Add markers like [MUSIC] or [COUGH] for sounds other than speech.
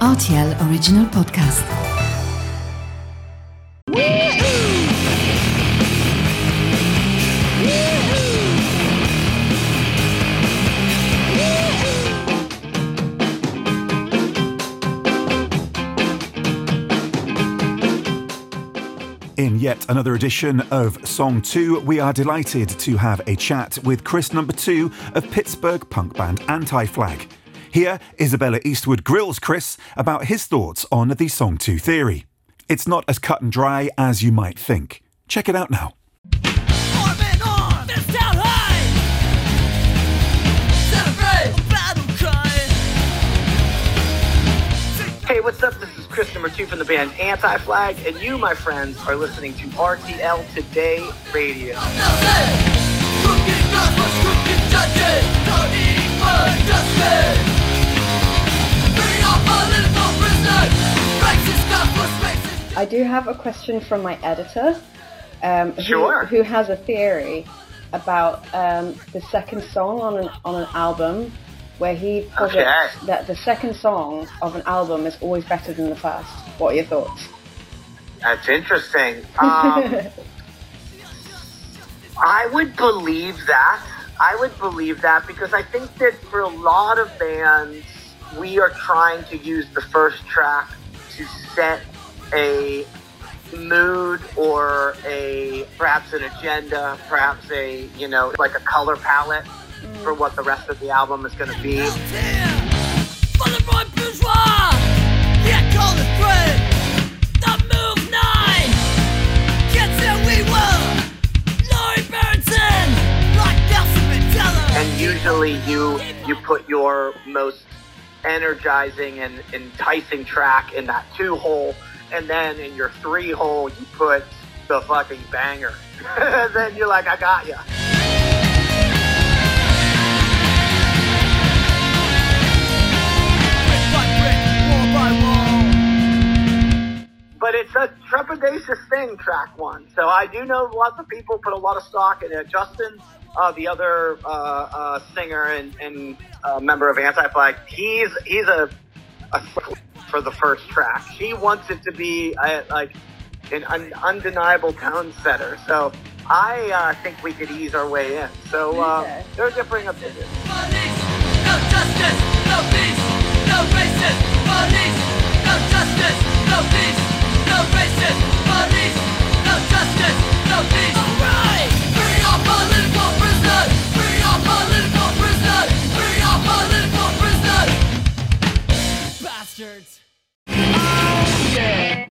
RTL Original Podcast. In yet another edition of Song 2, we are delighted to have a chat with Chris number 2 of Pittsburgh punk band Anti Flag. Here, Isabella Eastwood grills Chris about his thoughts on the Song 2 theory. It's not as cut and dry as you might think. Check it out now. Arm on, fist out high. Set afraid, battle cry. Hey, what's up? This is Chris number two from the band Anti Flag, and you, my friends, are listening to RTL Today Radio. No say, crooked gods I do have a question from my editor, um, who, Sure. who has a theory about um, the second song on an on an album, where he posits Okay. that the second song of an album is always better than the first. What are your thoughts? That's interesting. Um, [LAUGHS] I would believe that. I would believe that because I think that for a lot of bands, we are trying to use the first track to set a mood or a perhaps an agenda, perhaps a you know like a color palette for what the rest of the album is going to be. Out here, for the boy bourgeois. Yeah, call it three. The move nine. Gets here we will. Lori Berenson. Like Nelson Mandela. and usually you you put your most energizing and enticing track in that two hole and then in your three hole you put the fucking banger. [LAUGHS] Then you're like i got you but it's a trepidatious thing track one. So i do know lots of people put a lot of stock in it. Justin uh, the other uh, uh, singer and, and uh, member of anti-flag he's he's a, a for the first track She wants it to be uh, like an un- undeniable tone setter so i uh, think we could ease our way in so uh, Okay. there are differing opinions Police, no justice, no peace, no racist. Police,